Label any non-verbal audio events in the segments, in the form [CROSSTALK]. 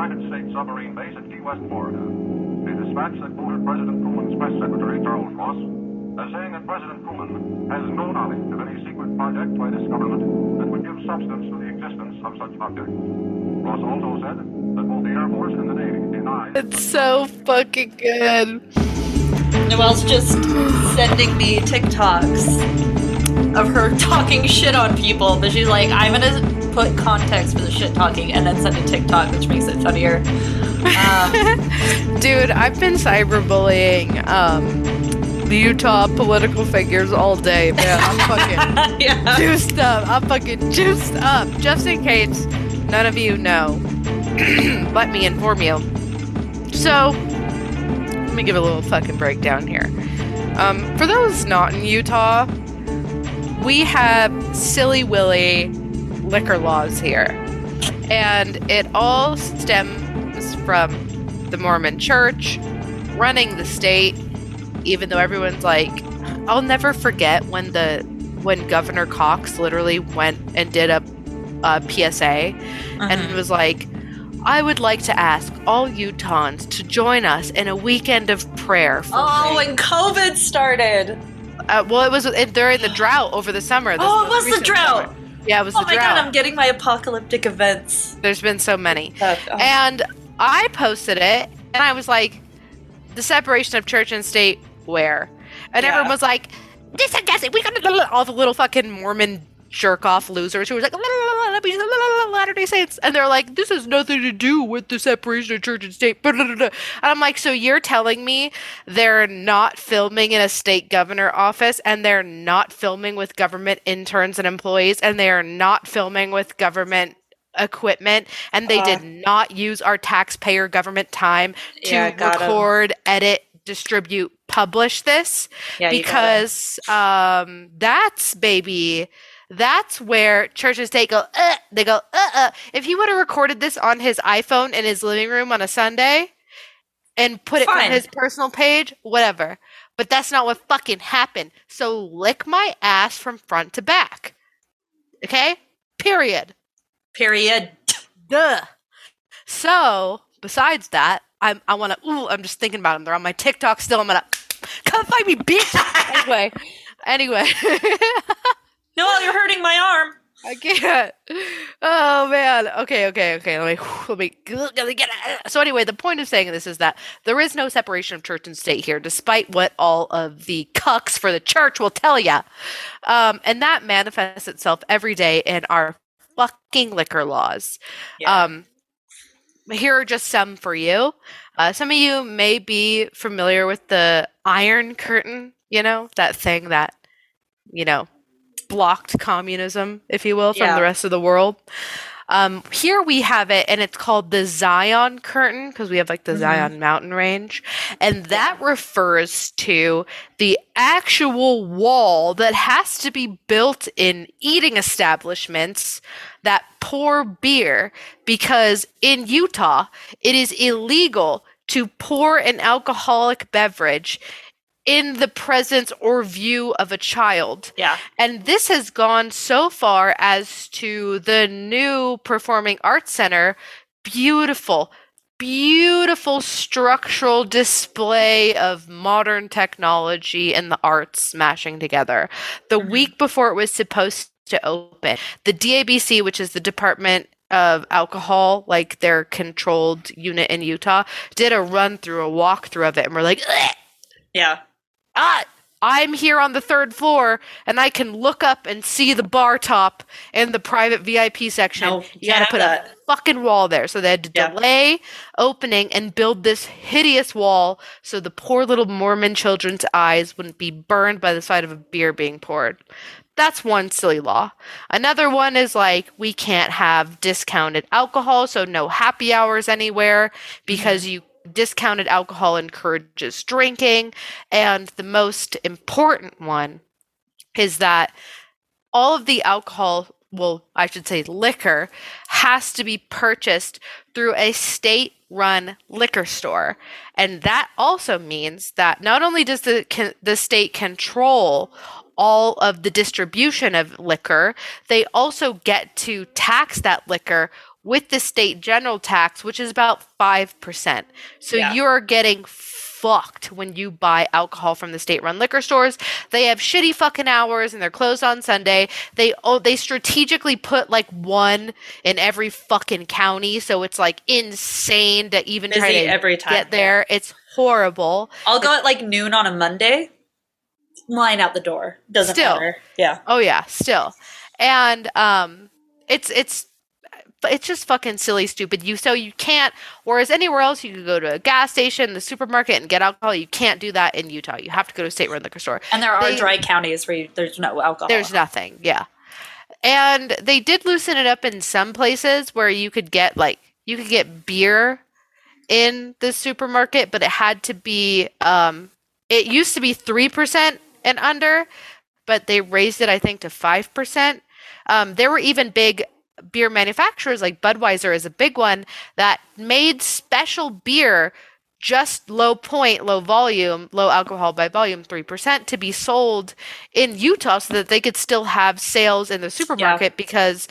United States submarine base at Key West, Florida. A dispatch that quoted President Truman's press secretary, Charles Ross, as saying that President Truman has no knowledge of any secret project by this government that would give substance to the existence of such object. Ross also said that both the Air Force and the Navy denied. It's so fucking good. Noelle's just sending me TikToks of her talking shit on people, but she's like, I'm gonna put context for the shit talking and then send a TikTok, which makes it funnier. Um, [LAUGHS] Dude, I've been cyberbullying um, the Utah political figures all day, man. I'm [LAUGHS] fucking yeah. juiced up. I'm fucking juiced up. Just in case none of you know, [CLEARS THROAT] let me inform you. So, let me give a little fucking breakdown here. Um, for those not in Utah, we have silly willy liquor laws here. And it all stems from the Mormon church running the state, even though everyone's like, I'll never forget when the when Governor Cox literally went and did a, a PSA and Mhm. was like, I would like to ask all Utahns to join us in a weekend of prayer. For Oh, rain." when COVID started. uh, well, it was during the drought over the summer. Oh, it was the drought. summer. Yeah, it was Oh my drought. god, I'm getting my apocalyptic events. There's been so many. Oh. And I posted it, and I was like, the separation of church and state, where? And Yeah. everyone was like, this and guess it. We got all the little fucking Mormon jerk off losers who was like, Latter day Saints. And they're like, this has nothing to do with the separation of church and state. And I'm like, so you're telling me they're not filming in a state governor office and they're not filming with government interns and employees and they are not filming with government equipment and they Uh. did not use our taxpayer government time to Yeah, got 'em. record, edit, distribute, publish this Yeah, you got it. because um that's baby that's where church and state go uh, they go uh, uh. if he would have recorded this on his iphone in his living room on a sunday and put it on his personal page whatever but that's not what fucking happened so lick my ass from front to back okay period period. Duh. So, besides that, I'm I want to. Ooh, I'm just thinking about them. They're on my TikTok still. I'm gonna come find me, bitch. [LAUGHS] anyway, anyway, [LAUGHS] Noelle, you're hurting my arm. I can't. Oh man. Okay, okay, okay. Let me let me let me get it. So anyway, the point of saying this is that there is no separation of church and state here, despite what all of the cucks for the church will tell you. Um, and that manifests itself every day in our fucking liquor laws. Yeah. Um, here are just some for you. Uh, some of you may be familiar with the Iron Curtain, you know, that thing that, you know, blocked communism, if you will, from Yeah. the rest of the world. Um, here we have it, and it's called the Zion Curtain because we have like the Mhm. Zion mountain range. And that refers to the actual wall that has to be built in eating establishments that pour beer because in Utah, it is illegal to pour an alcoholic beverage in the presence or view of a child. yeah. And this has gone so far as to the new Performing Arts Center. Beautiful, beautiful structural display of modern technology and the arts smashing together. The Mhm. week before it was supposed to open, the DABC, which is the Department of Alcohol, like their controlled unit in Utah, did a run through, a walkthrough of it, and we're like, "Ugh, Yeah. Ah, I'm here on the third floor and I can look up and see the bar top and the private VIP section. No, you gotta put have a fucking wall there. So they had to Yeah. delay opening and build this hideous wall so the poor little Mormon children's eyes wouldn't be burned by the sight of a beer being poured. That's one silly law. Another one is like we can't have discounted alcohol, so no happy hours anywhere because you discounted alcohol encourages drinking. And the most important one is that all of the alcohol, well, I should say liquor, has to be purchased through a state run liquor store. And that also means that not only does the, can, the state control all of the distribution of liquor, they also get to tax that liquor with the state general tax, which is about 5%. So Yeah. you're getting fucked when you buy alcohol from the state run liquor stores. They have shitty fucking hours and they're closed on Sunday. They oh they strategically put like one in every fucking county, so it's like insane to even try to every time. get there. It's horrible. I'll go at like noon on a Monday. Line out the door. Doesn't Still. matter. Yeah. Oh yeah, still. And um it's it's it's just fucking silly stupid. You so you can't whereas anywhere else you could go to a gas station, the supermarket and get alcohol, you can't do that in Utah. You have to go to a state run liquor store. And there are They- dry counties where you, there's no alcohol. There's nothing. Yeah. And they did loosen it up in some places where you could get like you could get beer in the supermarket, but it had to be um it used to be 3% and under, but they raised it I think to 5%. Um there were even big beer manufacturers like Budweiser is a big one that made special beer just low point, low volume, low alcohol by volume, 3% to be sold in Utah so that they could still have sales in the supermarket because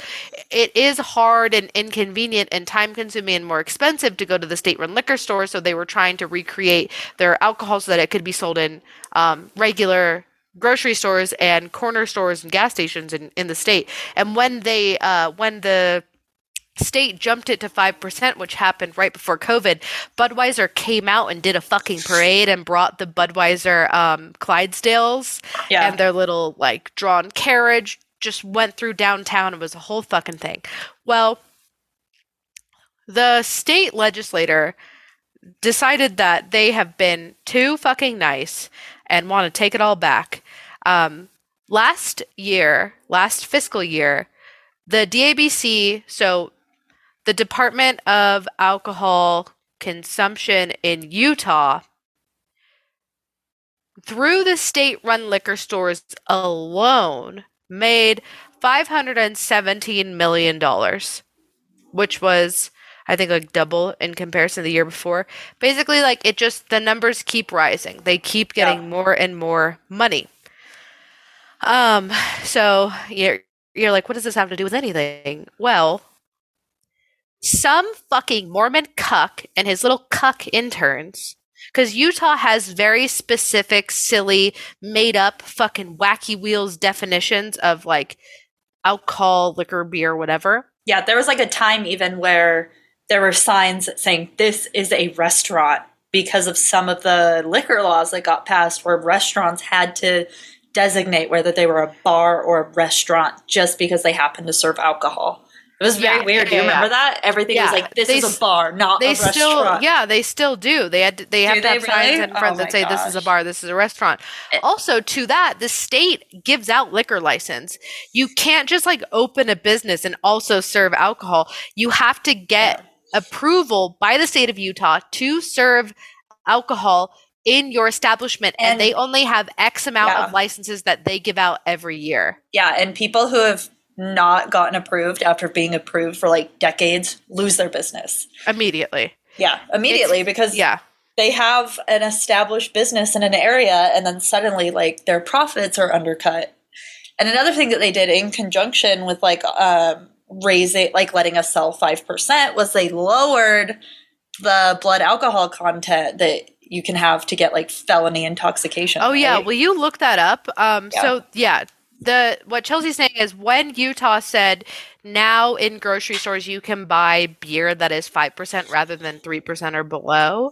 it is hard and inconvenient and time consuming and more expensive to go to the state run liquor store. So they were trying to recreate their alcohol so that it could be sold in um, regular grocery stores and corner stores and gas stations in, in the state. And when they, uh, when the state jumped it to 5%, which happened right before COVID, Budweiser came out and did a fucking parade and brought the Budweiser um, Clydesdales Yeah. and their little like drawn carriage just went through downtown. It was a whole fucking thing. Well, the state legislator decided that they have been too fucking nice and want to take it all back. Um, last year, last fiscal year, the DABC, so the Department of Alcohol Consumption in Utah, through the state run liquor stores alone, made $517 million, which was, I think, like double in comparison to the year before. Basically, like it just, the numbers keep rising. They keep getting Yeah. more and more money. Um, so you're, you're like, what does this have to do with anything? Well, some fucking Mormon cuck and his little cuck interns, because Utah has very specific, silly, made up, fucking wacky wheels definitions of like alcohol, liquor, beer, whatever. Yeah, there was like a time even where there were signs saying this is a restaurant because of some of the liquor laws that got passed where restaurants had to designate whether they were a bar or a restaurant just because they happened to serve alcohol. It was very Yeah, weird. Do you remember yeah. that? Everything Yeah, was like this they is a bar, not They a still, restaurant. yeah, they still do. They had, to, they have to have signs really? in front Oh that say this is a bar, this is a restaurant. It- also, to that, the state gives out liquor license. You can't just like open a business and also serve alcohol. You have to get approval by the state of Utah to serve alcohol in your establishment, and, And- they only have X amount Yeah. of licenses that they give out every year. Yeah, and people who have not gotten approved after being approved for like decades lose their business. Immediately. Yeah, immediately because Yeah. they have an established business in an area and then suddenly like their profits are undercut. And another thing that they did in conjunction with like um raising like letting us sell 5% was they lowered the blood alcohol content that you can have to get like felony intoxication. Oh yeah, right? will you look that up? Um, Yeah. So yeah, the what Chelsea's saying is when Utah said now in grocery stores you can buy beer that is five percent rather than three percent or below,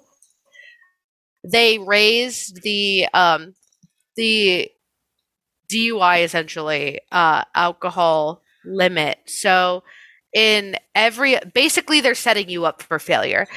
they raised the um the DUI essentially uh, alcohol limit. So in every basically they're setting you up for failure.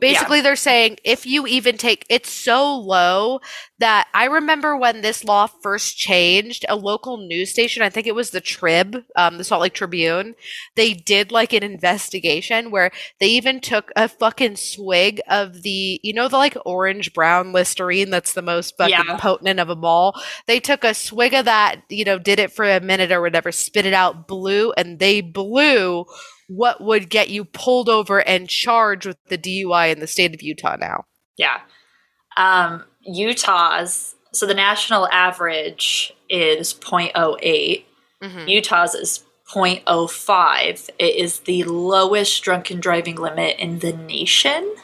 Basically, they're saying if you even take it's so low that I remember when this law first changed, a local news station, I think it was the Trib, um, the Salt Lake Tribune, they did like an investigation where they even took a fucking swig of the, you know, the like orange brown Listerine that's the most fucking Yeah. potent of them all. They took a swig of that, you know, did it for a minute or whatever, spit it out, blew, and they blew what would get you pulled over and charged with the DUI in the state of Utah now. Yeah. Um, Utah's, so the national average is 0.08. Mhm. Utah's is 0.05. It is the lowest drunken driving limit in the nation.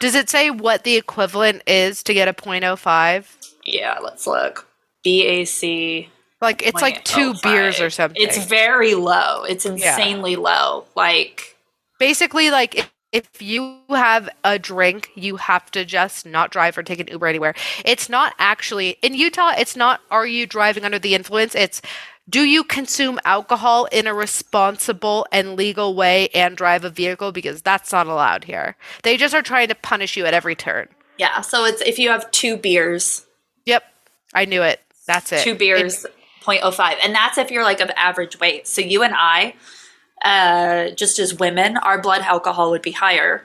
Does it say what the equivalent is to get a 0.05? Yeah, let's look. BAC. Like it's like two beers or something. It's very low. It's insanely low. Like, basically like if, if you have a drink, you have to just not drive or take an Uber anywhere. It's not actually in Utah. It's not are you driving under the influence? It's do you consume alcohol in a responsible and legal way and drive a vehicle because that's not allowed here. They just are trying to punish you at every turn. yeah, so it's if you have two beers, Yep, I knew it. That's it. two beers, 0.05. And that's if you're like of average weight. So you and I, uh, just as women, our blood alcohol would be higher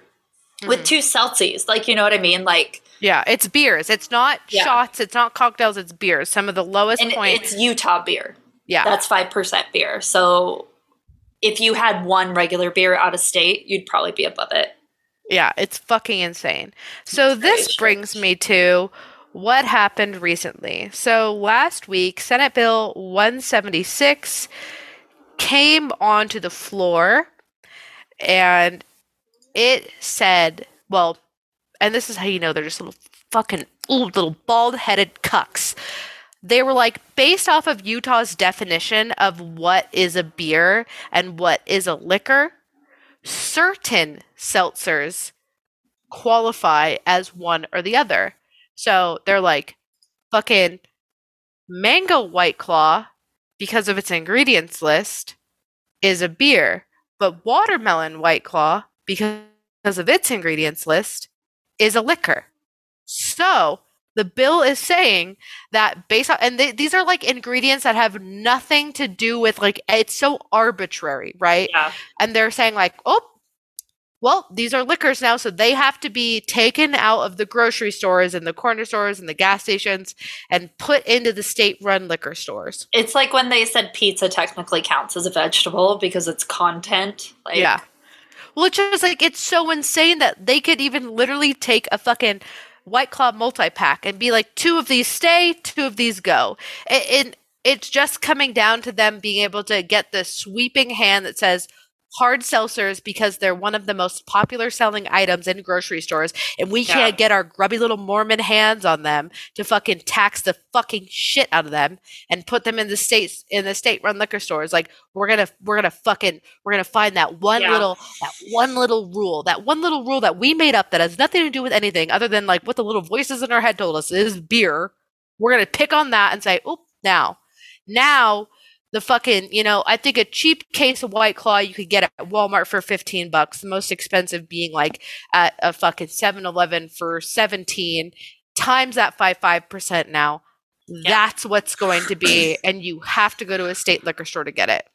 with two Celsius. Like, you know what I mean? Like, Yeah, it's beers. It's not Yeah. shots. It's not cocktails. It's beers. Some of the lowest and point. it's Utah beer. yeah, That's 5% beer. So if you had one regular beer out of state, you'd probably be above it. Yeah, it's fucking insane. So this brings me to what happened recently. So last week, Senate Bill 176 came onto the floor and it said, well, and this is how you know they're just little fucking ooh, little bald-headed cucks. They were like based off of Utah's definition of what is a beer and what is a liquor certain seltzers qualify as one or the other. So they're like fucking mango white claw because of its ingredients list is a beer, but watermelon white claw because of its ingredients list is a liquor. So the bill is saying that based on and they, these are like ingredients that have nothing to do with like it's so arbitrary, right? Yeah. and they're saying like, oh, well, these are liquors now, so they have to be taken out of the grocery stores and the corner stores and the gas stations and put into the state-run liquor stores. It's like when they said pizza technically counts as a vegetable because it's content. Like, yeah. Well, it's just like it's so insane that they could even literally take a fucking White Claw multi-pack and be like, two of these stay, two of these go. It, it's just coming down to them being able to get the sweeping hand that says hard seltzers because they're one of the most popular selling items in grocery stores and we Yeah. can't get our grubby little mormon hands on them to fucking tax the fucking shit out of them and put them in the states in the state run liquor stores like we're gonna we're gonna fucking we're gonna find that one Yeah. little that one little rule that one little rule that we made up that has nothing to do with anything other than like what the little voices in our head told us is beer we're gonna pick on that and say oh now now the fucking you know i think a cheap case of white claw you could get at walmart for 15 bucks the most expensive being like at a fucking 7-eleven for 17 times that 5 5% now. That's what's going to be [CLEARS THROAT] and you have to go to a state liquor store to get it.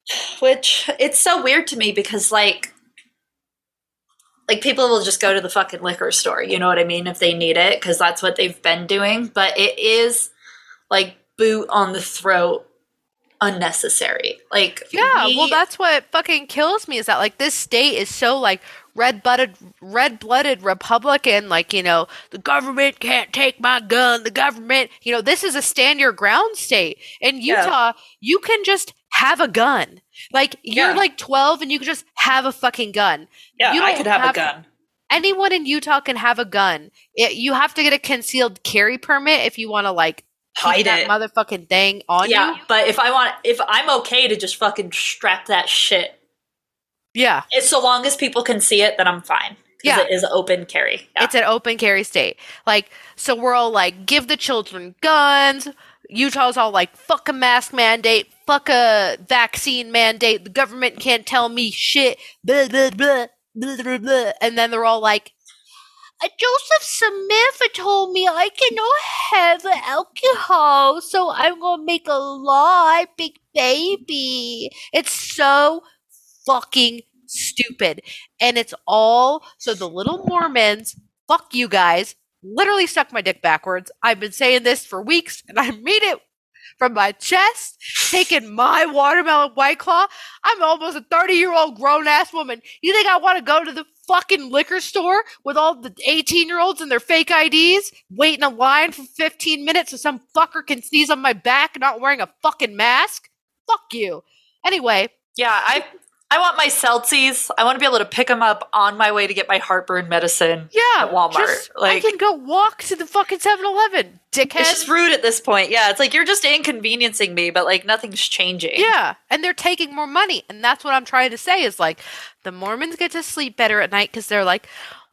Which it's so weird to me because like like people will just go to the fucking liquor store, you know what I mean, if they need it because that's what they've been doing, but it is like boot on the throat unnecessary. Like Yeah, we- well, that's what fucking kills me is that like this state is so like red blooded, red blooded Republican. Like you know, the government can't take my gun. The government, you know, this is a stand your ground state. In Yeah. Utah, you can just have a gun. Like you're Yeah. like twelve and you can just have a fucking gun. yeah, you I could have, have- a gun. Anyone in Utah can have a gun. It, you have to get a concealed carry permit if you want to like Hide that it. motherfucking thing on yeah, you. but if I want if I'm okay to just fucking strap that shit. Yeah. It's so long as people can see it, then I'm fine. Yeah. it is open carry. Yeah. It's an open carry state. Like, so we're all like, give the children guns. Utah's all like, fuck a mask mandate, fuck a vaccine mandate. The government can't tell me shit. Blah, blah, blah, blah, blah, blah. And then they're all like, "Uh, Uh, Joseph Smith told me I cannot have alcohol, so I'm gonna make a law, big baby. It's so fucking stupid. And it's all so the little Mormons, fuck you guys, literally stuck my dick backwards. I've been saying this for weeks and I mean it from my chest, taking my watermelon white claw. I'm almost a 30 year old grown ass woman. You think I want to go to the fucking liquor store with all the 18 year olds and their fake IDs, waiting in a line for 15 minutes so some fucker can sneeze on my back not wearing a fucking mask? Fuck you. Anyway, Yeah, I I want my Celsius. I want to be able to pick them up on my way to get my heartburn medicine. Yeah, at Walmart. just- I can go walk to the fucking 7-Eleven, dickhead. it's just rude at this point. Yeah, it's like you're just inconveniencing me, but like nothing's changing. Yeah, and they're taking more money, and that's what I'm trying to say is like the Mormons get to sleep better at night because they're like,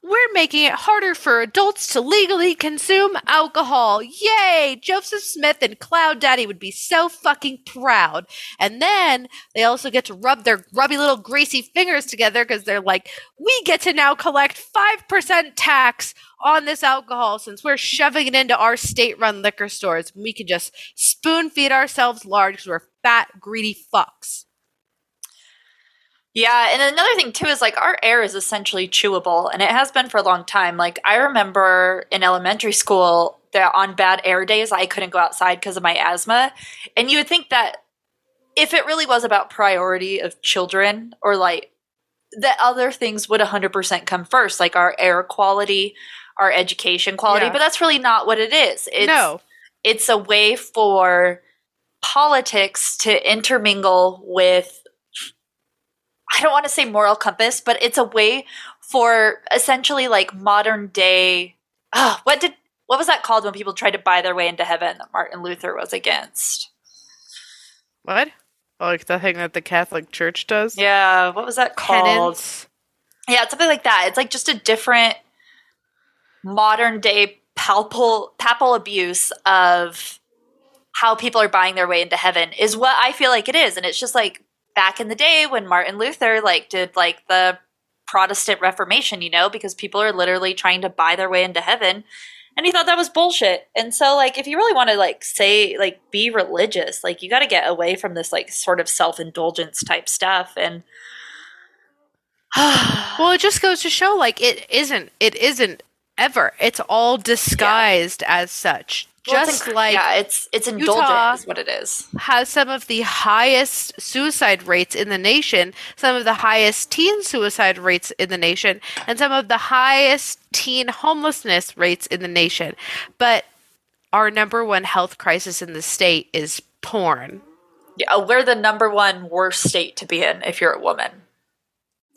we're making it harder for adults to legally consume alcohol. Yay! Joseph Smith and Cloud Daddy would be so fucking proud. And then they also get to rub their grubby little greasy fingers together because they're like, we get to now collect 5% tax on this alcohol since we're shoving it into our state run liquor stores. We can just spoon feed ourselves large because we're fat, greedy fucks. Yeah, and another thing too is like our air is essentially chewable, and it has been for a long time. Like I remember in elementary school that on bad air days I couldn't go outside because of my asthma, and you would think that if it really was about priority of children or like that other things would 100% come first, like our air quality, our education quality, Yeah. but that's really not what it is. It's, no. it's a way for politics to intermingle with I don't want to say moral compass, but it's a way for essentially like modern day ah, what did what was that called when people tried to buy their way into heaven that Martin Luther was against? What? Like the thing that the Catholic Church does? Yeah, what was that called? Penance? Yeah, it's something like that. It's like just a different modern day papal papal abuse of how people are buying their way into heaven is what I feel like it is. And it's just like back in the day when Martin Luther like did like the Protestant Reformation, you know, because people are literally trying to buy their way into heaven. And he thought that was bullshit. And so like if you really want to like say like be religious, like you got to get away from this like sort of self-indulgence type stuff and [SIGHS] Well, it just goes to show like it isn't it isn't ever. It's all disguised as such. Well, Just inc- like yeah, it's it's indulgent Utah- is what it is. has some of the highest suicide rates in the nation, some of the highest teen suicide rates in the nation, and some of the highest teen homelessness rates in the nation. But our number one health crisis in the state is porn. Yeah, uh, we're the number one worst state to be in if you're a woman.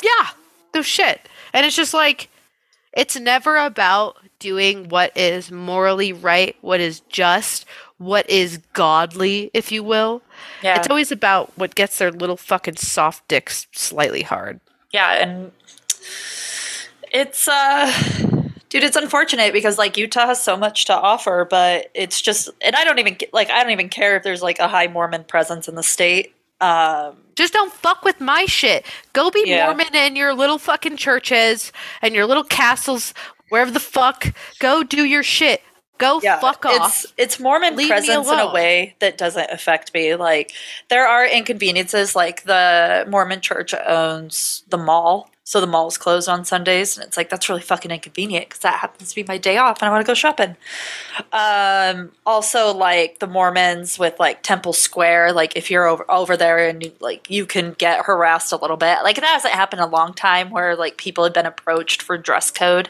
Yeah, no shit. And it's just like, it's never about doing what is morally right, what is just, what is godly, if you will. Yeah, It's always about what gets their little fucking soft dicks slightly hard. yeah, and it's uh, dude, it's unfortunate because like Utah has so much to offer, but it's just, and I don't even like, I don't even care if there's like a high Mormon presence in the state. Um, Just don't fuck with my shit. Go be Yeah. Mormon in your little fucking churches and your little castles, wherever the fuck. Go do your shit. Go fuck off. It's it's Mormon Leave presence in a way that doesn't affect me. Like there are inconveniences. Like the Mormon church owns the mall, so the mall's closed on Sundays, and it's like that's really fucking inconvenient because that happens to be my day off, and I want to go shopping. Um, also, like the Mormons with like Temple Square, like if you're over over there and you, like you can get harassed a little bit. Like that hasn't happened a long time where like people had been approached for dress code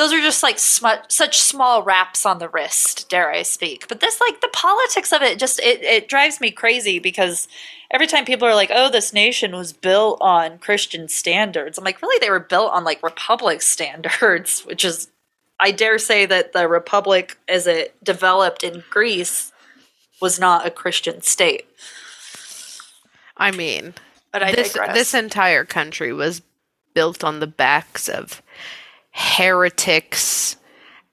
those are just like smu- such small wraps on the wrist dare i speak. But this like the politics of it just it, it drives me crazy because every time people are like oh this nation was built on christian standards i'm like really they were built on like republic [LAUGHS] standards which is i dare say that the republic as it developed in greece was not a christian state. I mean, but i this digress. this entire country was built on the backs of heretics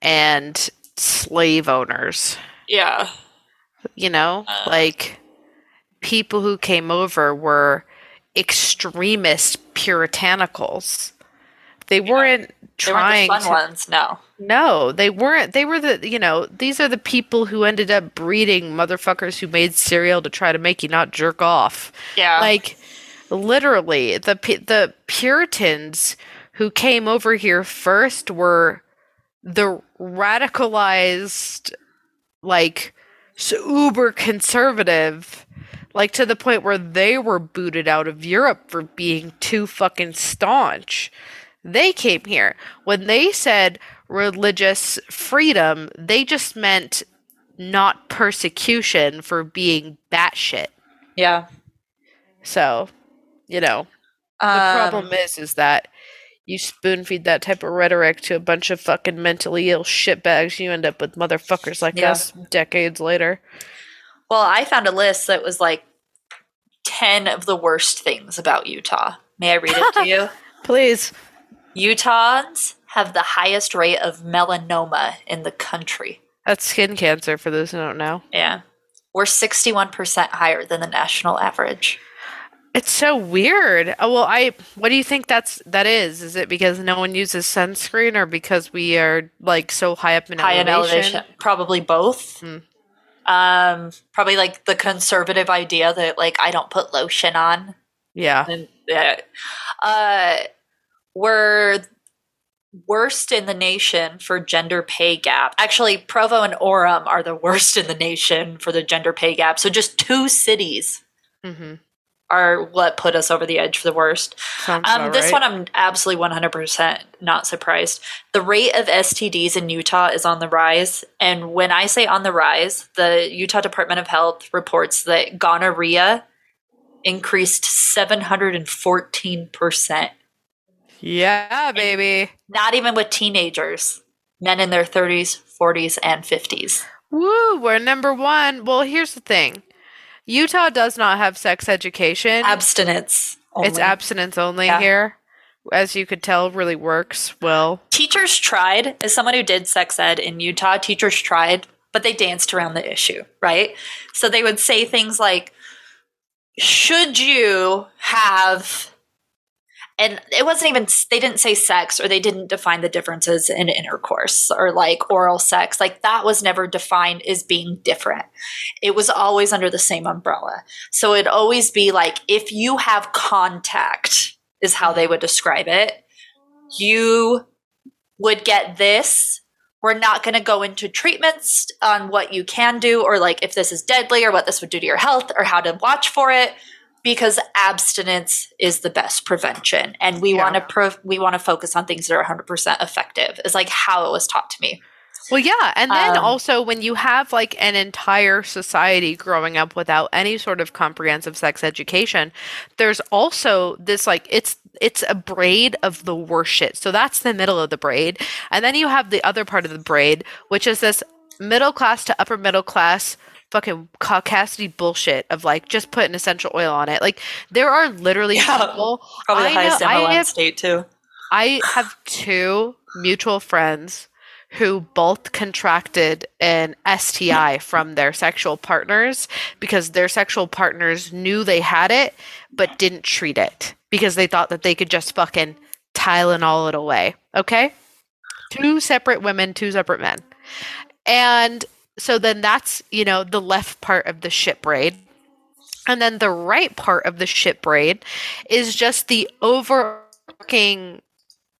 and slave owners. yeah You know, Uh. like people who came over were extremist puritanicals. They weren't they weren't trying the fun to ones no No, they weren't. They were the, you know, these are the people who ended up breeding motherfuckers who made cereal to try to make you not jerk off. yeah Like literally, the the Puritans who came over here first were the radicalized like uber conservative like to the point where they were booted out of Europe for being too fucking staunch. They came here. When they said religious freedom, they just meant not persecution for being batshit. yeah So you know, the Um, problem is, is that you spoon feed that type of rhetoric to a bunch of fucking mentally ill shitbags. You end up with motherfuckers like Yeah. us decades later. Well, I found a list that was like 10 of the worst things about Utah. May I read it to you? [LAUGHS] Please. Utahns have the highest rate of melanoma in the country. That's skin cancer for those who don't know. Yeah. We're 61% higher than the national average. It's so weird. Oh, well, I. What do you think that's that is? Is it because no one uses sunscreen, or because we are like so high up in high in elevation? elevation. Probably both. Hmm. Um, probably like the conservative idea that like I don't put lotion on. Yeah. And uh, uh, we're worst in the nation for gender pay gap. Actually, Provo and Orem are the worst in the nation for the gender pay gap. So just two cities Mm-hmm. Are what put us over the edge for the worst. Um, this right. one I'm absolutely 100% not surprised. The rate of STDs in Utah is on the rise. And when I say on the rise, the Utah Department of Health reports that gonorrhea increased 714%. Yeah, baby. Not even with teenagers, men in their 30s, 40s, and 50s. Woo, we're number one. Well, here's the thing Utah does not have sex education. Abstinence. Only. It's abstinence only Yeah. here. As you could tell, really works well. teachers tried as someone who did sex ed in utah teachers tried but they danced around the issue right so they would say things like should you have and it wasn't even they didn't say sex or they didn't define the differences in intercourse or like oral sex. Like that was never defined as being different. It was always under the same umbrella. So it'd always be like if you have contact is how they would describe it you would get this. We're not going to go into treatments on what you can do or like if this is deadly or what this would do to your health or how to watch for it because abstinence is the best prevention and we Yeah. want to pro- we want to focus on things that are 100% effective. Is like how it was taught to me. Well, yeah. And then Um, also, when you have like an entire society growing up without any sort of comprehensive sex education, there's also this like, it's, it's a braid of the worst shit. So that's the middle of the braid. And then you have the other part of the braid, which is this middle class to upper middle class fucking caucasity bullshit of like just putting essential oil on it. Like there are literally Yeah. people. [LAUGHS] Probably the I know- highest I MLM have- state too. I have two mutual friends who both contracted an STI [LAUGHS] from their sexual partners because their sexual partners knew they had it but didn't treat it because they thought that they could just fucking Tylenol it away. Okay? Two separate women, two separate men. And so then that's, you know, the left part of the ship braid. And then the right part of the ship braid is just the overarching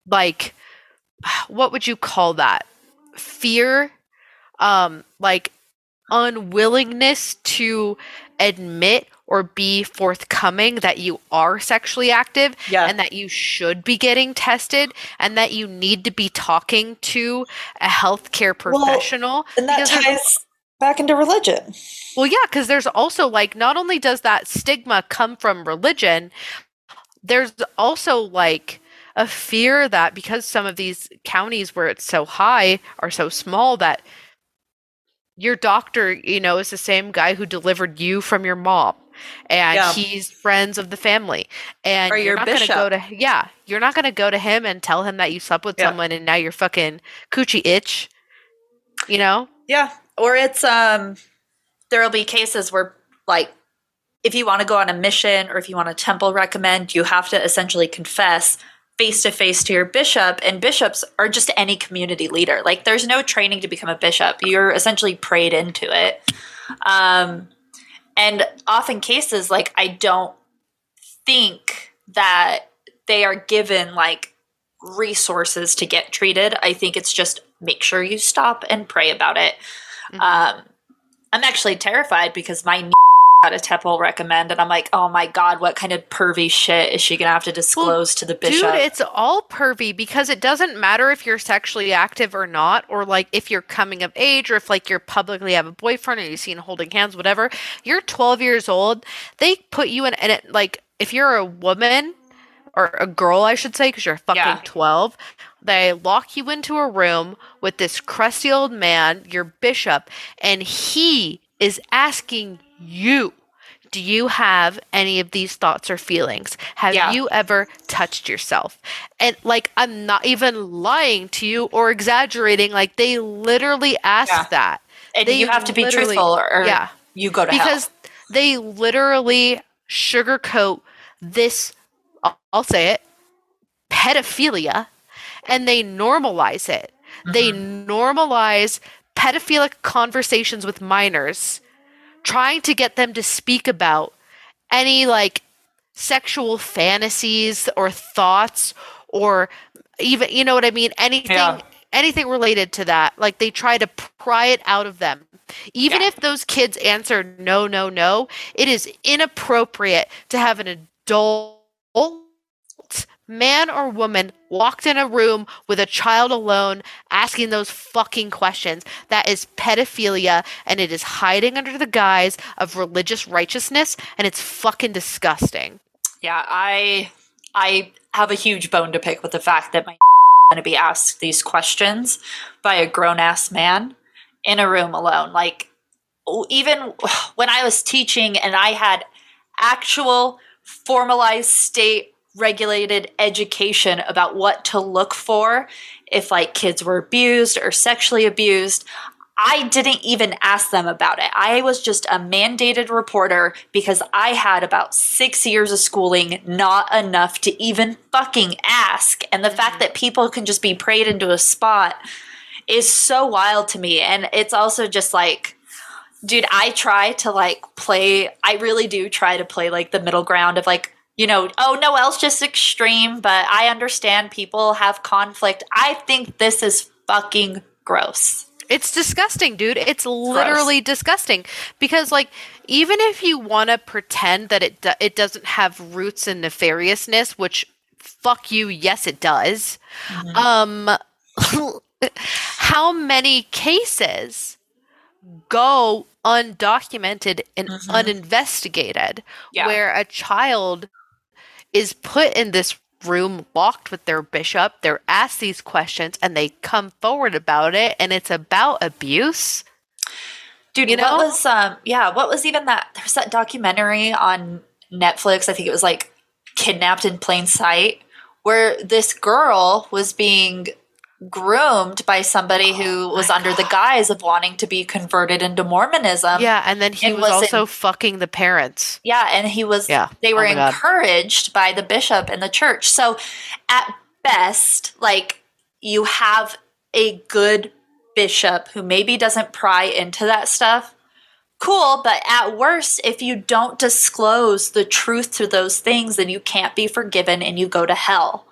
like what would you call that fear um like unwillingness to admit or be forthcoming that you are sexually active Yeah. and that you should be getting tested and that you need to be talking to a healthcare Well, professional And that ties back into religion. well, yeah, because there's also like not only does that stigma come from religion, there's also like a fear that because some of these counties where it's so high are so small that your doctor, you know, is the same guy who delivered you from your mom. And Yeah. he's friends of the family. And Or you're your not gonna go to yeah, you're not gonna go to him and tell him that you slept with Yeah. someone and now you're fucking coochie itch. You know? Yeah. Or it's um there'll be cases where like if you want to go on a mission or if you want a temple recommend, you have to essentially confess face to face to your bishop and bishops are just any community leader. Like there's no training to become a bishop. You're essentially prayed into it. Um and often cases like I don't think that they are given like resources to get treated. I think it's just make sure you stop and pray about it. Mhm. Um, I'm actually terrified because my got a temple recommend, and I'm like, oh my god, what kind of pervy shit is she gonna have to disclose to the bishop? Dude, it's all pervy because it doesn't matter if you're sexually active or not, or like if you're coming of age, or if like you're publicly have a boyfriend or you seen holding hands, whatever. You're 12 years old. They put you in, and it like if you're a woman or a girl, I should say, because you're fucking Yeah. 12, they lock you into a room with this crusty old man, your bishop, and he is asking you, do you have any of these thoughts or feelings? Have Yeah. you ever touched yourself? And like, I'm not even lying to you or exaggerating. Like, they literally ask Yeah. that And They you have to be truthful or, yeah. you go to hell. because they literally sugarcoat this I'll, I'll say it pedophilia and they normalize it they mm-hmm. normalize pedophilic conversations with minors trying to get them to speak about any like sexual fantasies or thoughts or even you know what i mean anything Yeah. anything related to that like they try to pry it out of them even Yeah. if those kids answer no no no it is inappropriate to have an adult man or woman walked in a room with a child alone asking those fucking questions that is pedophilia and it is hiding under the guise of religious righteousness and it's fucking disgusting Yeah, I I have a huge bone to pick with the fact that my [LAUGHS] going to be asked these questions by a grown ass man in a room alone. Like even [SIGHS] when I was teaching and I had actual formalized state regulated education about what to look for if like kids were abused or sexually abused I didn't even ask them about it. I was just a mandated reporter because I had about six years of schooling, not enough to even fucking ask. And the fact mm-hmm. that people can just be prayed into a spot is so wild to me. And it's also just like, dude, I try to like play, I really do try to play like the middle ground of like, you know, oh, Noelle's just extreme, but I understand people have conflict. I think this is fucking gross. It's disgusting, dude. It's literally disgusting because, like, even if you want to pretend that it do- it doesn't have roots in nefariousness, which fuck you, yes, it does. Um, [LAUGHS] how many cases go undocumented and Mhm. uninvestigated Yeah. where a child is put in this room locked with their bishop they're asked these questions and they come forward about it and it's about abuse Dude, You know? what was um yeah, what was even that there's that documentary on Netflix, I think it was like Kidnapped in Plain Sight, where this girl was being groomed by somebody who oh was under the guise of wanting to be converted into Mormonism. yeah and then he it was, was also in- fucking the parents Yeah, and he was Yeah. they Oh were God. encouraged by the bishop and the church. So at best, like you have a good bishop who maybe doesn't pry into that stuff. Cool, but at worst, if you don't disclose the truth to those things, then you can't be forgiven and you go to hell.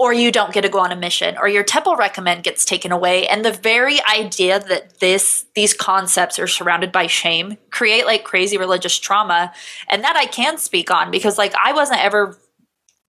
Or you don't get to go on a mission, or your temple recommend gets taken away. And the very idea that this these concepts are surrounded by shame create like crazy religious trauma. And that I can speak on because like I wasn't ever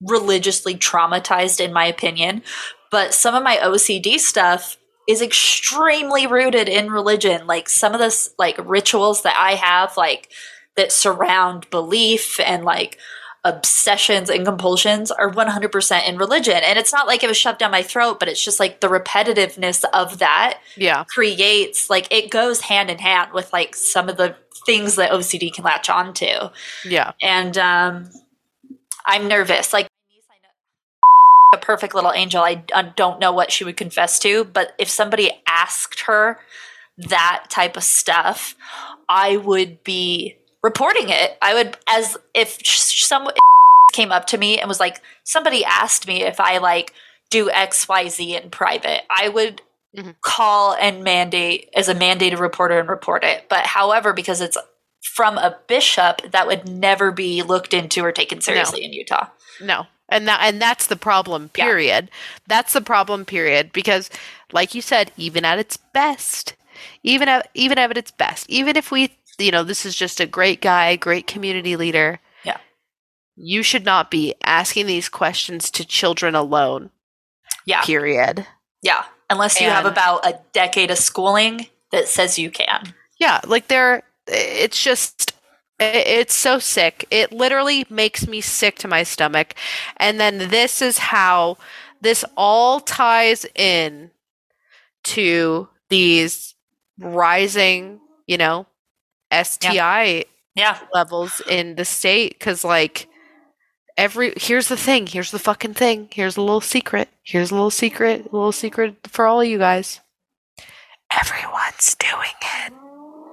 religiously traumatized in my opinion, but some of my OCD stuff is extremely rooted in religion. Like some of this like rituals that I have like that surround belief and like obsessions and compulsions are 100% in religion. And it's not like it was shoved down my throat, but it's just like the repetitiveness of that yeah creates like it goes hand in hand with like some of the things that OCD can latch on to yeah and um, I'm nervous. Like a perfect little angel. I, I don't know what she would confess to, but if somebody asked her that type of stuff, I would be reporting it. I would as if someone [LAUGHS] came up to me and was like, somebody asked me if I like do X Y Z in private. I would. Mhm. Call and mandate as a mandated reporter and report it. But however, because it's from a bishop that would never be looked into or taken seriously in Utah. no and that and that's the problem Yeah. period that's the problem period because like you said even at its best even at even at its best even if we you know this is just a great guy great community leader Yeah. you should not be asking these questions to children alone Yeah. period Yeah. Unless you have about a decade of schooling that says you can. yeah like they're it's just It's so sick. It literally makes me sick to my stomach. And then this is how this all ties in to these rising, you know, STI Yeah. levels in the state cuz like every here's the thing, here's the fucking thing. Here's a little secret. Here's a little secret, a little secret for all you guys. Everyone's doing it.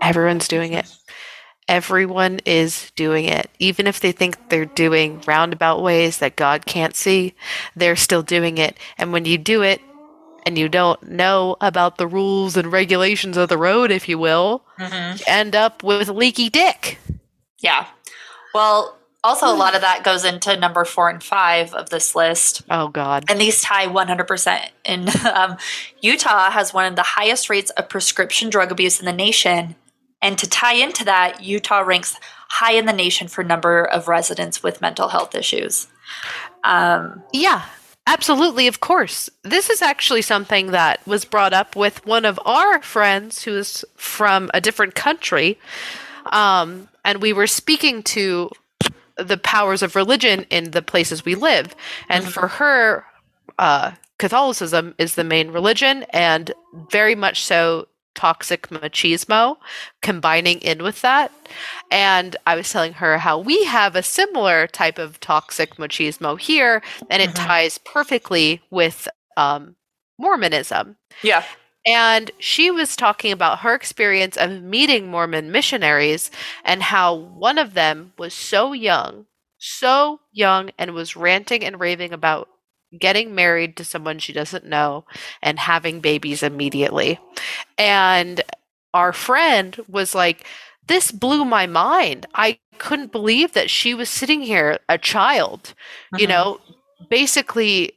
Everyone's doing it. Everyone is doing it. Even if they think they're doing roundabout ways that God can't see, they're still doing it. And when you do it and you don't know about the rules and regulations of the road, if you will, hmm you end up with leaky dick. Yeah. Well, also a lot of that goes into number four and five of this list. Oh, God. and these tie 100% in [LAUGHS] um, utah has one of the highest rates of prescription drug abuse in the nation and to tie into that utah ranks high in the nation for number of residents with mental health issues um, Yeah, absolutely. Of course. This is actually something that was brought up with one of our friends who is from a different country. Um, and we were speaking to the powers of religion in the places we live. And for her, uh, Catholicism is the main religion, and very much so toxic machismo combining in with that. And I was telling her how we have a similar type of toxic machismo here, and it Mhm. ties perfectly with um, Mormonism. yeah And she was talking about her experience of meeting Mormon missionaries and how one of them was so young, so young, and was ranting and raving about getting married to someone she doesn't know and having babies immediately. And our friend was like, This blew my mind. I couldn't believe that she was sitting here, a child, you Mhm. know, basically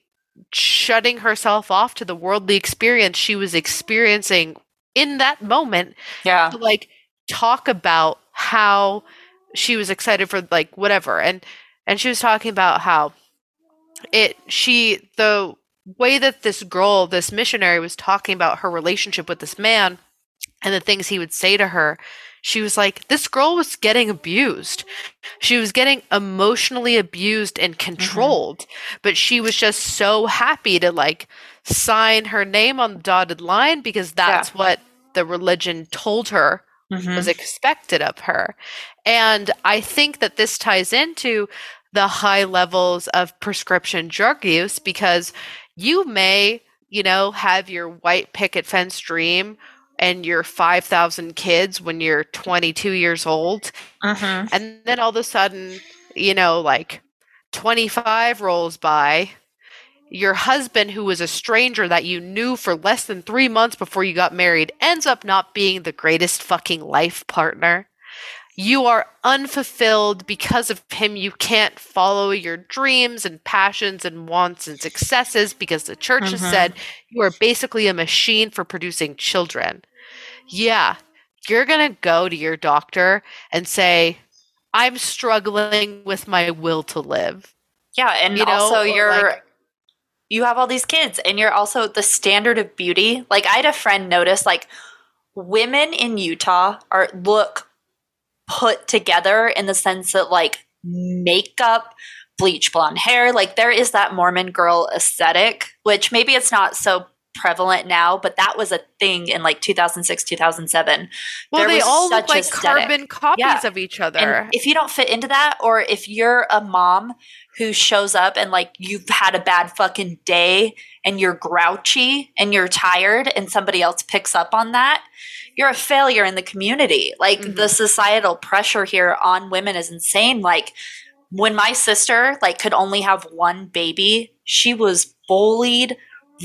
shutting herself off to the worldly experience she was experiencing in that moment yeah to like talk about how she was excited for like whatever and and she was talking about how it she the way that this girl this missionary was talking about her relationship with this man and the things he would say to her she was like this girl was getting abused she was getting emotionally abused and controlled but she was just so happy to like sign her name on the dotted line because that's what the religion told her Mhm. was expected of her. And I think that this ties into the high levels of prescription drug use because you may, you know, have your white picket fence dream and your 5,000 kids when you're 22 years old. Mhm. And then all of a sudden, you know, like 25 rolls by. Your husband, who was a stranger that you knew for less than three months before you got married, ends up not being the greatest fucking life partner. You are unfulfilled because of him. You can't follow your dreams and passions and wants and successes because the church has Mhm. said you are basically a machine for producing children. Yeah, you're going to go to your doctor and say, I'm struggling with my will to live. yeah and You know, also you're like- you have all these kids and you're also the standard of beauty like i had a friend notice like women in utah are look put together in the sense that like makeup bleach blonde hair like there is that mormon girl aesthetic which maybe it's not so prevalent now but that was a thing in like 2006 2007 Well, There they was all such look like aesthetic. carbon copies Yeah. of each other. and if you don't fit into that, or if you're a mom who shows up and like you've had a bad fucking day and you're grouchy and you're tired and somebody else picks up on that, you're a failure in the community. Like Mhm. the societal pressure here on women is insane. Like when my sister like could only have one baby, she was bullied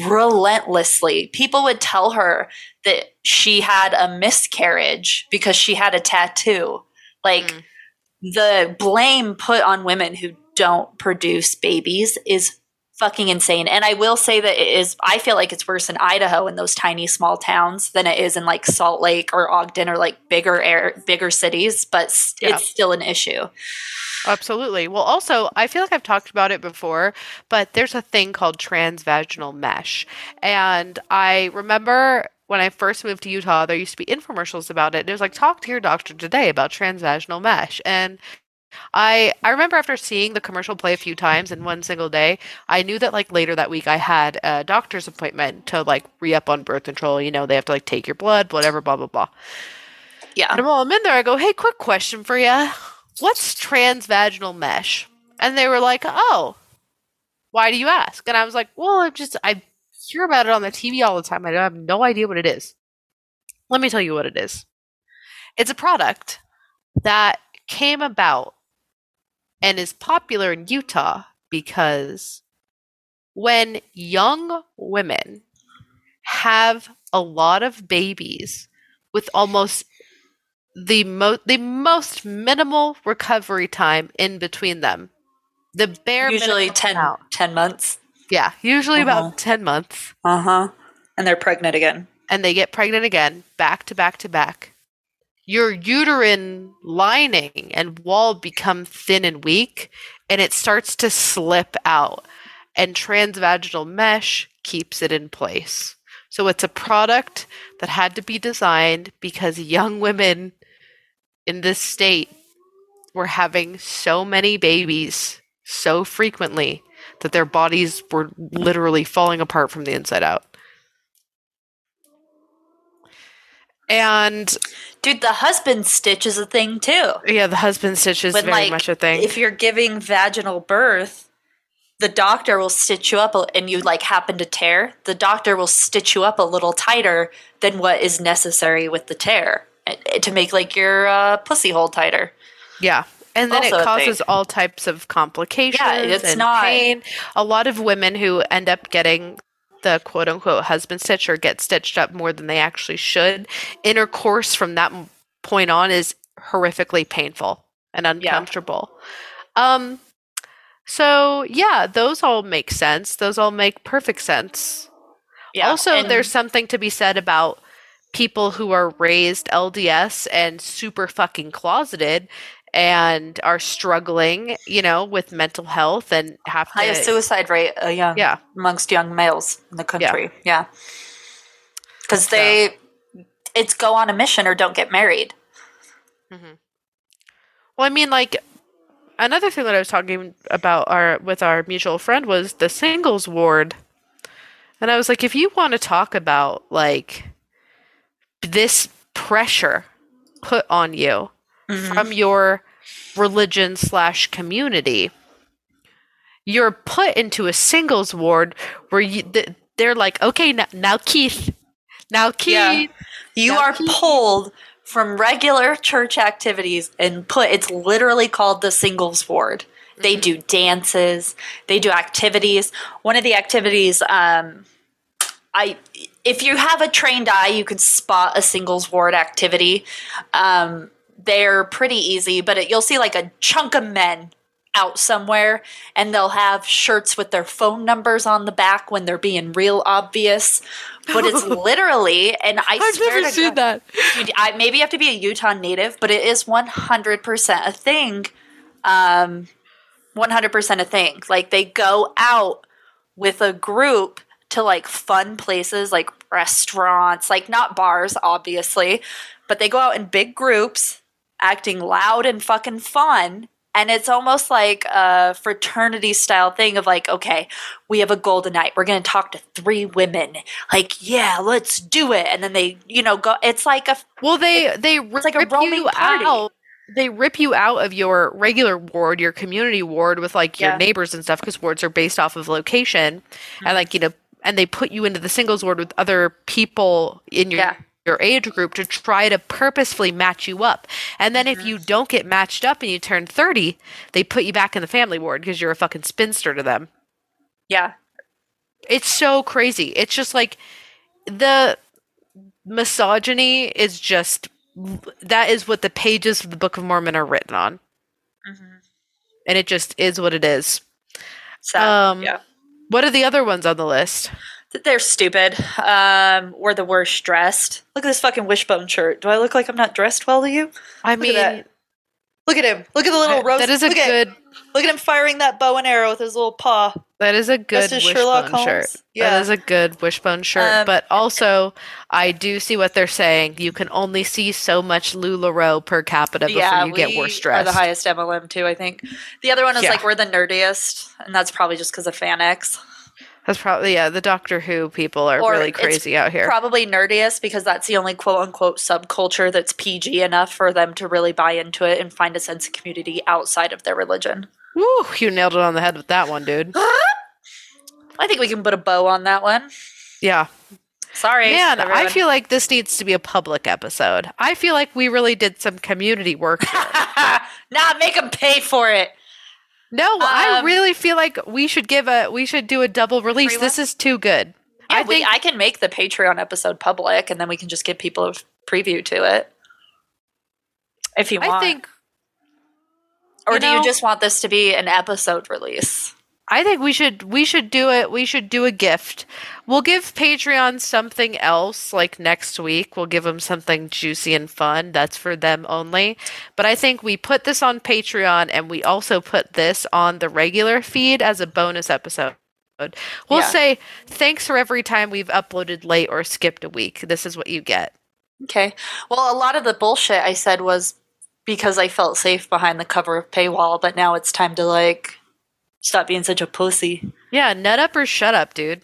relentlessly. People would tell her that she had a miscarriage because she had a tattoo. Like Mm. the blame put on women who don't produce babies is fucking insane. And I will say that it is I feel like it's worse in Idaho in those tiny small towns than it is in like Salt Lake or Ogden or like bigger air bigger cities, but Yeah. it's still an issue. Absolutely. Well, also, I feel like I've talked about it before, but there's a thing called transvaginal mesh. And I remember when I first moved to Utah, there used to be infomercials about it. And It was like, talk to your doctor today about transvaginal mesh. And I I remember after seeing the commercial play a few times in one single day, I knew that like later that week I had a doctor's appointment to like re up on birth control. You know, they have to like take your blood, whatever, blah blah blah. Yeah. And while I'm in there, I go, "Hey, quick question for you. What's transvaginal mesh?" And they were like, "Oh, why do you ask?" And I was like, "Well, I'm just I hear about it on the TV all the time. I have no idea what it is." Let me tell you what it is. It's a product that came about and is popular in Utah because when young women have a lot of babies with almost the mo- the most minimal recovery time in between them, the bare Usually 10, amount. 10 months. yeah, usually Uh-huh. about ten months, Uh huh. And they're pregnant again. and they get pregnant again, back to back to back. Your uterine lining and wall become thin and weak, and it starts to slip out. And transvaginal mesh keeps it in place. So it's a product that had to be designed because young women in this state were having so many babies so frequently that their bodies were literally falling apart from the inside out. And Dude, the husband stitch is a thing too. yeah, the husband stitch is But, very like, much a thing. If you're giving vaginal birth, the doctor will stitch you up and you like happen to tear, the doctor will stitch you up a little tighter than what is necessary with the tear to make like your uh, pussy hole tighter. Yeah. And then Also it causes all types of complications yeah, it's and not- pain. A lot of women who end up getting the quote unquote husband stitch or get stitched up more than they actually should, intercourse from that point on is horrifically painful and uncomfortable. Um so yeah, those all make sense. Those all make perfect sense. Yeah. also, there's something to be said about people who are raised LDS and super fucking closeted and are struggling, you know, with mental health and have highest suicide rate uh, young yeah, amongst young males in the country. Yeah. Because they, it's go on a mission or don't get married. Mm-hmm. Well, I mean, like another thing that I was talking about our with our mutual friend was the singles ward, and I was like, if you want to talk about like this pressure put on you from your religion slash community, you're put into a singles ward where you th- they're like, okay, now, now Keith, now Keith, Yeah. You Now are keep- pulled from regular church activities and put it's literally called the singles ward. They do dances, they do activities. One of the activities um I if you have a trained eye, you could spot a singles ward activity. Um they're pretty easy, but it, you'll see like a chunk of men out somewhere and they'll have shirts with their phone numbers on the back when they're being real obvious. But it's [LAUGHS] literally, and I I've swear never to seen God, that. I, maybe you have to be a Utah native, but it is 100% a thing. Um, 100% a thing. Like they go out with a group to like fun places like restaurants, like not bars, obviously, but they go out in big groups acting loud and fucking fun. And it's almost like a fraternity style thing of like, okay, we have a golden night. We're going to talk to three women. Like, yeah, let's do it. And then they, you know, go. It's like a Well, they they rip like a roaming you party. out. They rip you out of your regular ward, your community ward, with like your Yeah. neighbors and stuff, because wards are based off of location, Mm-hmm. and like you know, and they put you into the singles ward with other people in your Yeah. your age group to try to purposefully match you up. And then Mm-hmm. if you don't get matched up and you turn thirty, they put you back in the family ward because you're a fucking spinster to them. yeah. It's so crazy. It's just like the misogyny is just that is what the pages of the Book of Mormon are written on. And it just is what it is. So Um, yeah, What are the other ones on the list? they're stupid. Um, we're the worst dressed. Look at this fucking wishbone shirt. Do I look like I'm not dressed well to you? I Look mean, Look at him. Look at the little rose. that is a look at, good Look at him firing that bow and arrow with his little paw. that is a good Just as Sherlock wishbone shirt. Yeah. That is a good wishbone shirt. Um, but also I do see what they're saying. You can only see so much LuLaRoe per capita before yeah, you get we more are the highest MLM too. I think the other one is Yeah. like we're the nerdiest, and that's probably just because of FanX. That's probably yeah, the Doctor Who people are Or really crazy out here. Probably nerdiest because that's the only quote unquote subculture that's PG enough for them to really buy into it and find a sense of community outside of their religion. Woo, you nailed it on the head with that one, dude. [GASPS] I think we can put a bow on that one. Yeah. Sorry, Man, I feel like this needs to be a public episode. I feel like we really did some community work. [LAUGHS] nah, make them pay for it. No, I Um, really feel like we should give a we should do a double release. This is too good. Yeah, I we, think I can make the Patreon episode public, and then we can just give people a preview to it. If you want, I think or you do know- you just want this to be an episode release? I think we should we should do it. We should do a gift. We'll give Patreon something else like next week. We'll give them something juicy and fun. That's for them only. But I think we put this on Patreon and we also put this on the regular feed as a bonus episode. We'll Yeah. say thanks for every time we've uploaded late or skipped a week. This is what you get. Okay. Well, a lot of the bullshit I said was because I felt safe behind the cover of paywall, but now it's time to like stop being such a pussy. Yeah, nut up or shut up, dude.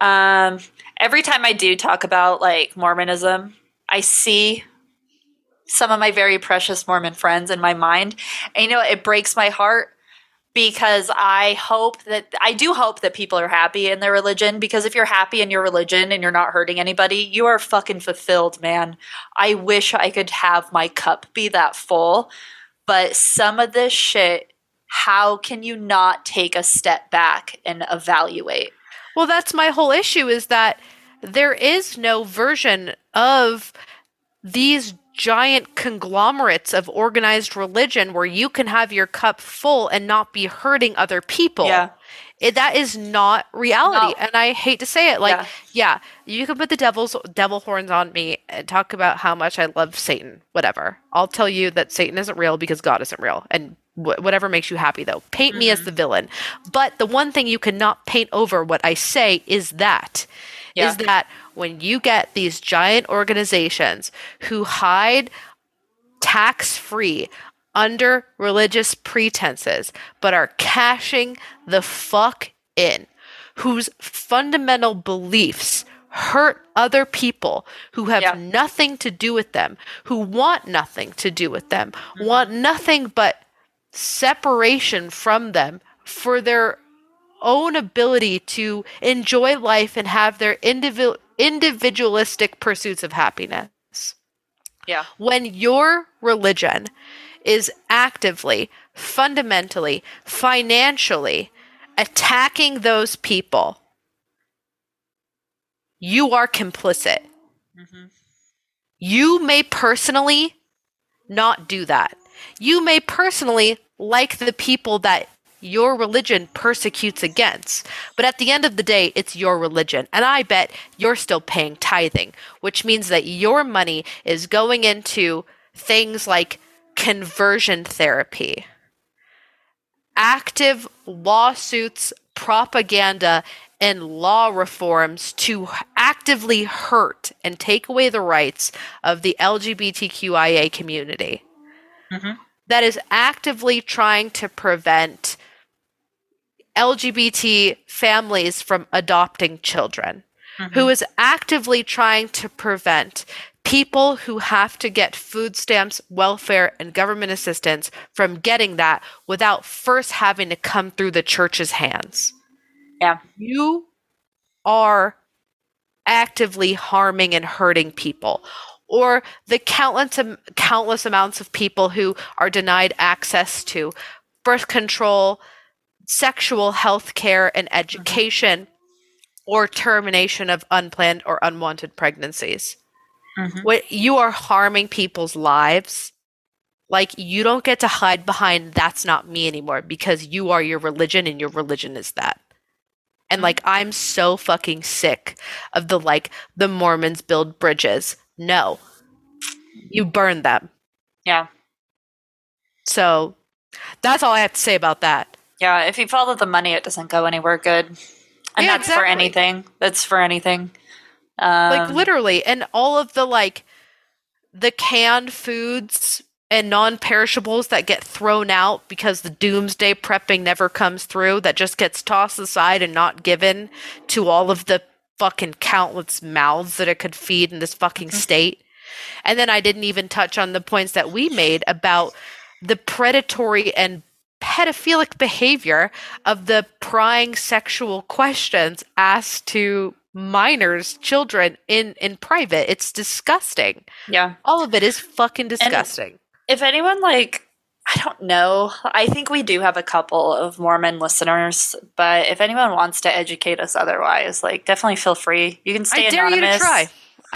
Um, every time I do talk about like Mormonism, I see some of my very precious Mormon friends in my mind. And you know, it breaks my heart because I hope that I do hope that people are happy in their religion because if you're happy in your religion and you're not hurting anybody, you are fucking fulfilled, man. I wish I could have my cup be that full, but some of this shit, how can you not take a step back and evaluate? Well, that's my whole issue is that there is no version of these giant conglomerates of organized religion where you can have your cup full and not be hurting other people. Yeah. It, that is not reality, No. and I hate to say it. Like, Yeah. yeah. you can put the devil's devil horns on me and talk about how much I love Satan. Whatever. I'll tell you that Satan isn't real because God isn't real, and wh- whatever makes you happy, though. Paint me as mm-hmm. the villain. But the one thing you cannot paint over what I say is that is Yeah. that when you get these giant organizations who hide tax free under religious pretenses, but are cashing the fuck in, whose fundamental beliefs hurt other people who have Yeah. nothing to do with them, who want nothing to do with them, mm-hmm. want nothing but separation from them for their own ability to enjoy life and have their individual individualistic pursuits of happiness Yeah. when your religion is actively, fundamentally, financially attacking those people, you are complicit. Mm-hmm. You may personally not do that. You may personally like the people that your religion persecutes against. But at the end of the day, it's your religion. And I bet you're still paying tithing, which means that your money is going into things like conversion therapy, active lawsuits, propaganda, and law reforms to actively hurt and take away the rights of the LGBTQIA community. Mm-hmm. That is actively trying to prevent LGBT families from adopting children, mm-hmm. who is actively trying to prevent people who have to get food stamps, welfare, and government assistance from getting that without first having to come through the church's hands. Yeah. You are actively harming and hurting people. Or the countless, countless amounts of people who are denied access to birth control, sexual health care and education, or termination of unplanned or unwanted pregnancies. Mhm. What you are harming people's lives. Like you don't get to hide behind that's not me anymore because you are your religion and your religion is that. And like I'm so fucking sick of the like the Mormons build bridges. No. You burn them. Yeah. So that's all I have to say about that. Yeah, if you follow the money, it doesn't go anywhere good. And Yeah, that's for anything. That's for anything. Um, like literally and all of the like the canned foods and non-perishables that get thrown out because the doomsday prepping never comes through that just gets tossed aside and not given to all of the fucking countless mouths that it could feed in this fucking mm-hmm. state. And then i didn't even touch on the points that we made about the predatory and pedophilic behavior of the prying sexual questions asked to minors children in in private. It's disgusting. Yeah. all of it is fucking disgusting. If anyone like I don't know. I think we do have a couple of Mormon listeners, but if anyone wants to educate us otherwise, like definitely feel free. You can stay i dare anonymous. you to try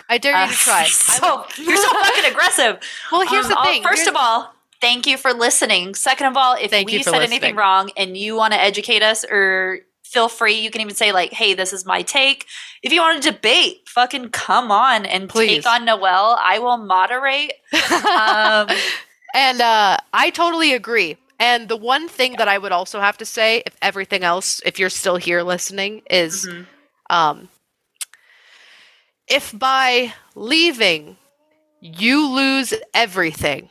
i dare you Uh, to [LAUGHS] try I so [LAUGHS] you're so fucking aggressive. well here's Um, the oh, thing First Here's- of all, thank you for listening. Second of all, if Thank we you said listening. anything wrong and you want to educate us or feel free, you can even say like, "Hey, this is my take." If you want to debate, fucking come on and Please. take on Noelle. I will moderate. [LAUGHS] Um, And uh, I totally agree. And the one thing that I would also have to say, if everything else, if you're still here listening, is Mhm. um, if by leaving you lose everything,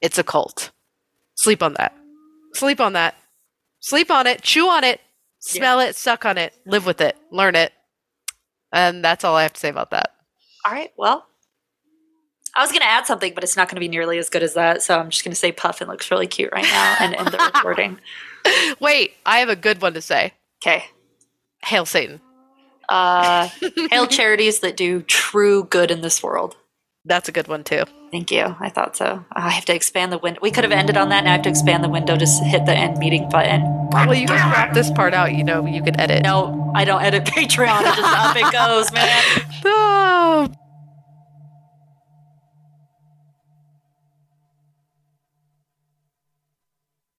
it's a cult. Sleep on that. Sleep on that. Sleep on it. Chew on it. Smell it. Suck on it. Live with it. Learn it. And that's all I have to say about that. all right. Well, I was going to add something, but it's not going to be nearly as good as that. So I'm just going to say Puffin looks really cute right now and end the [LAUGHS] recording. Wait, I have a good one to say. Okay. Hail Satan. Uh, [LAUGHS] hail charities that do true good in this world. That's a good one too. Thank you. I thought so. I have to expand the window. We could have ended on that, and I have to expand the window. Just hit the end meeting button. Well, you can wrap this part out. You know, you could edit. No, I don't edit Patreon. It just up it goes, man. [LAUGHS] Oh,